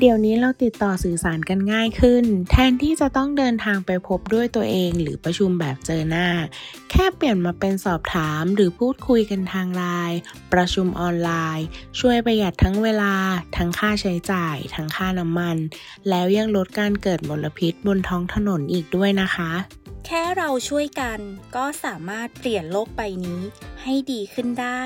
เดี๋ยวนี้เราติดต่อสื่อสารกันง่ายขึ้น แทนที่จะต้องเดินทางไปพบด้วยตัวเองหรือประชุมแบบเจอหน้า แค่เปลี่ยนมาเป็นสอบถามหรือพูดคุยกันทางไลน์ประชุมออนไลน์ ช่วยประหยัดทั้งเวลา ทั้งค่าใช้จ่าย ทั้งค่าน้ำมัน แล้วยังลดการเกิดมลพิษบนท้องถนนอีกด้วยนะคะ แค่เราช่วยกันก็สามารถเปลี่ยนโลกใบนี้ให้ดีขึ้นได้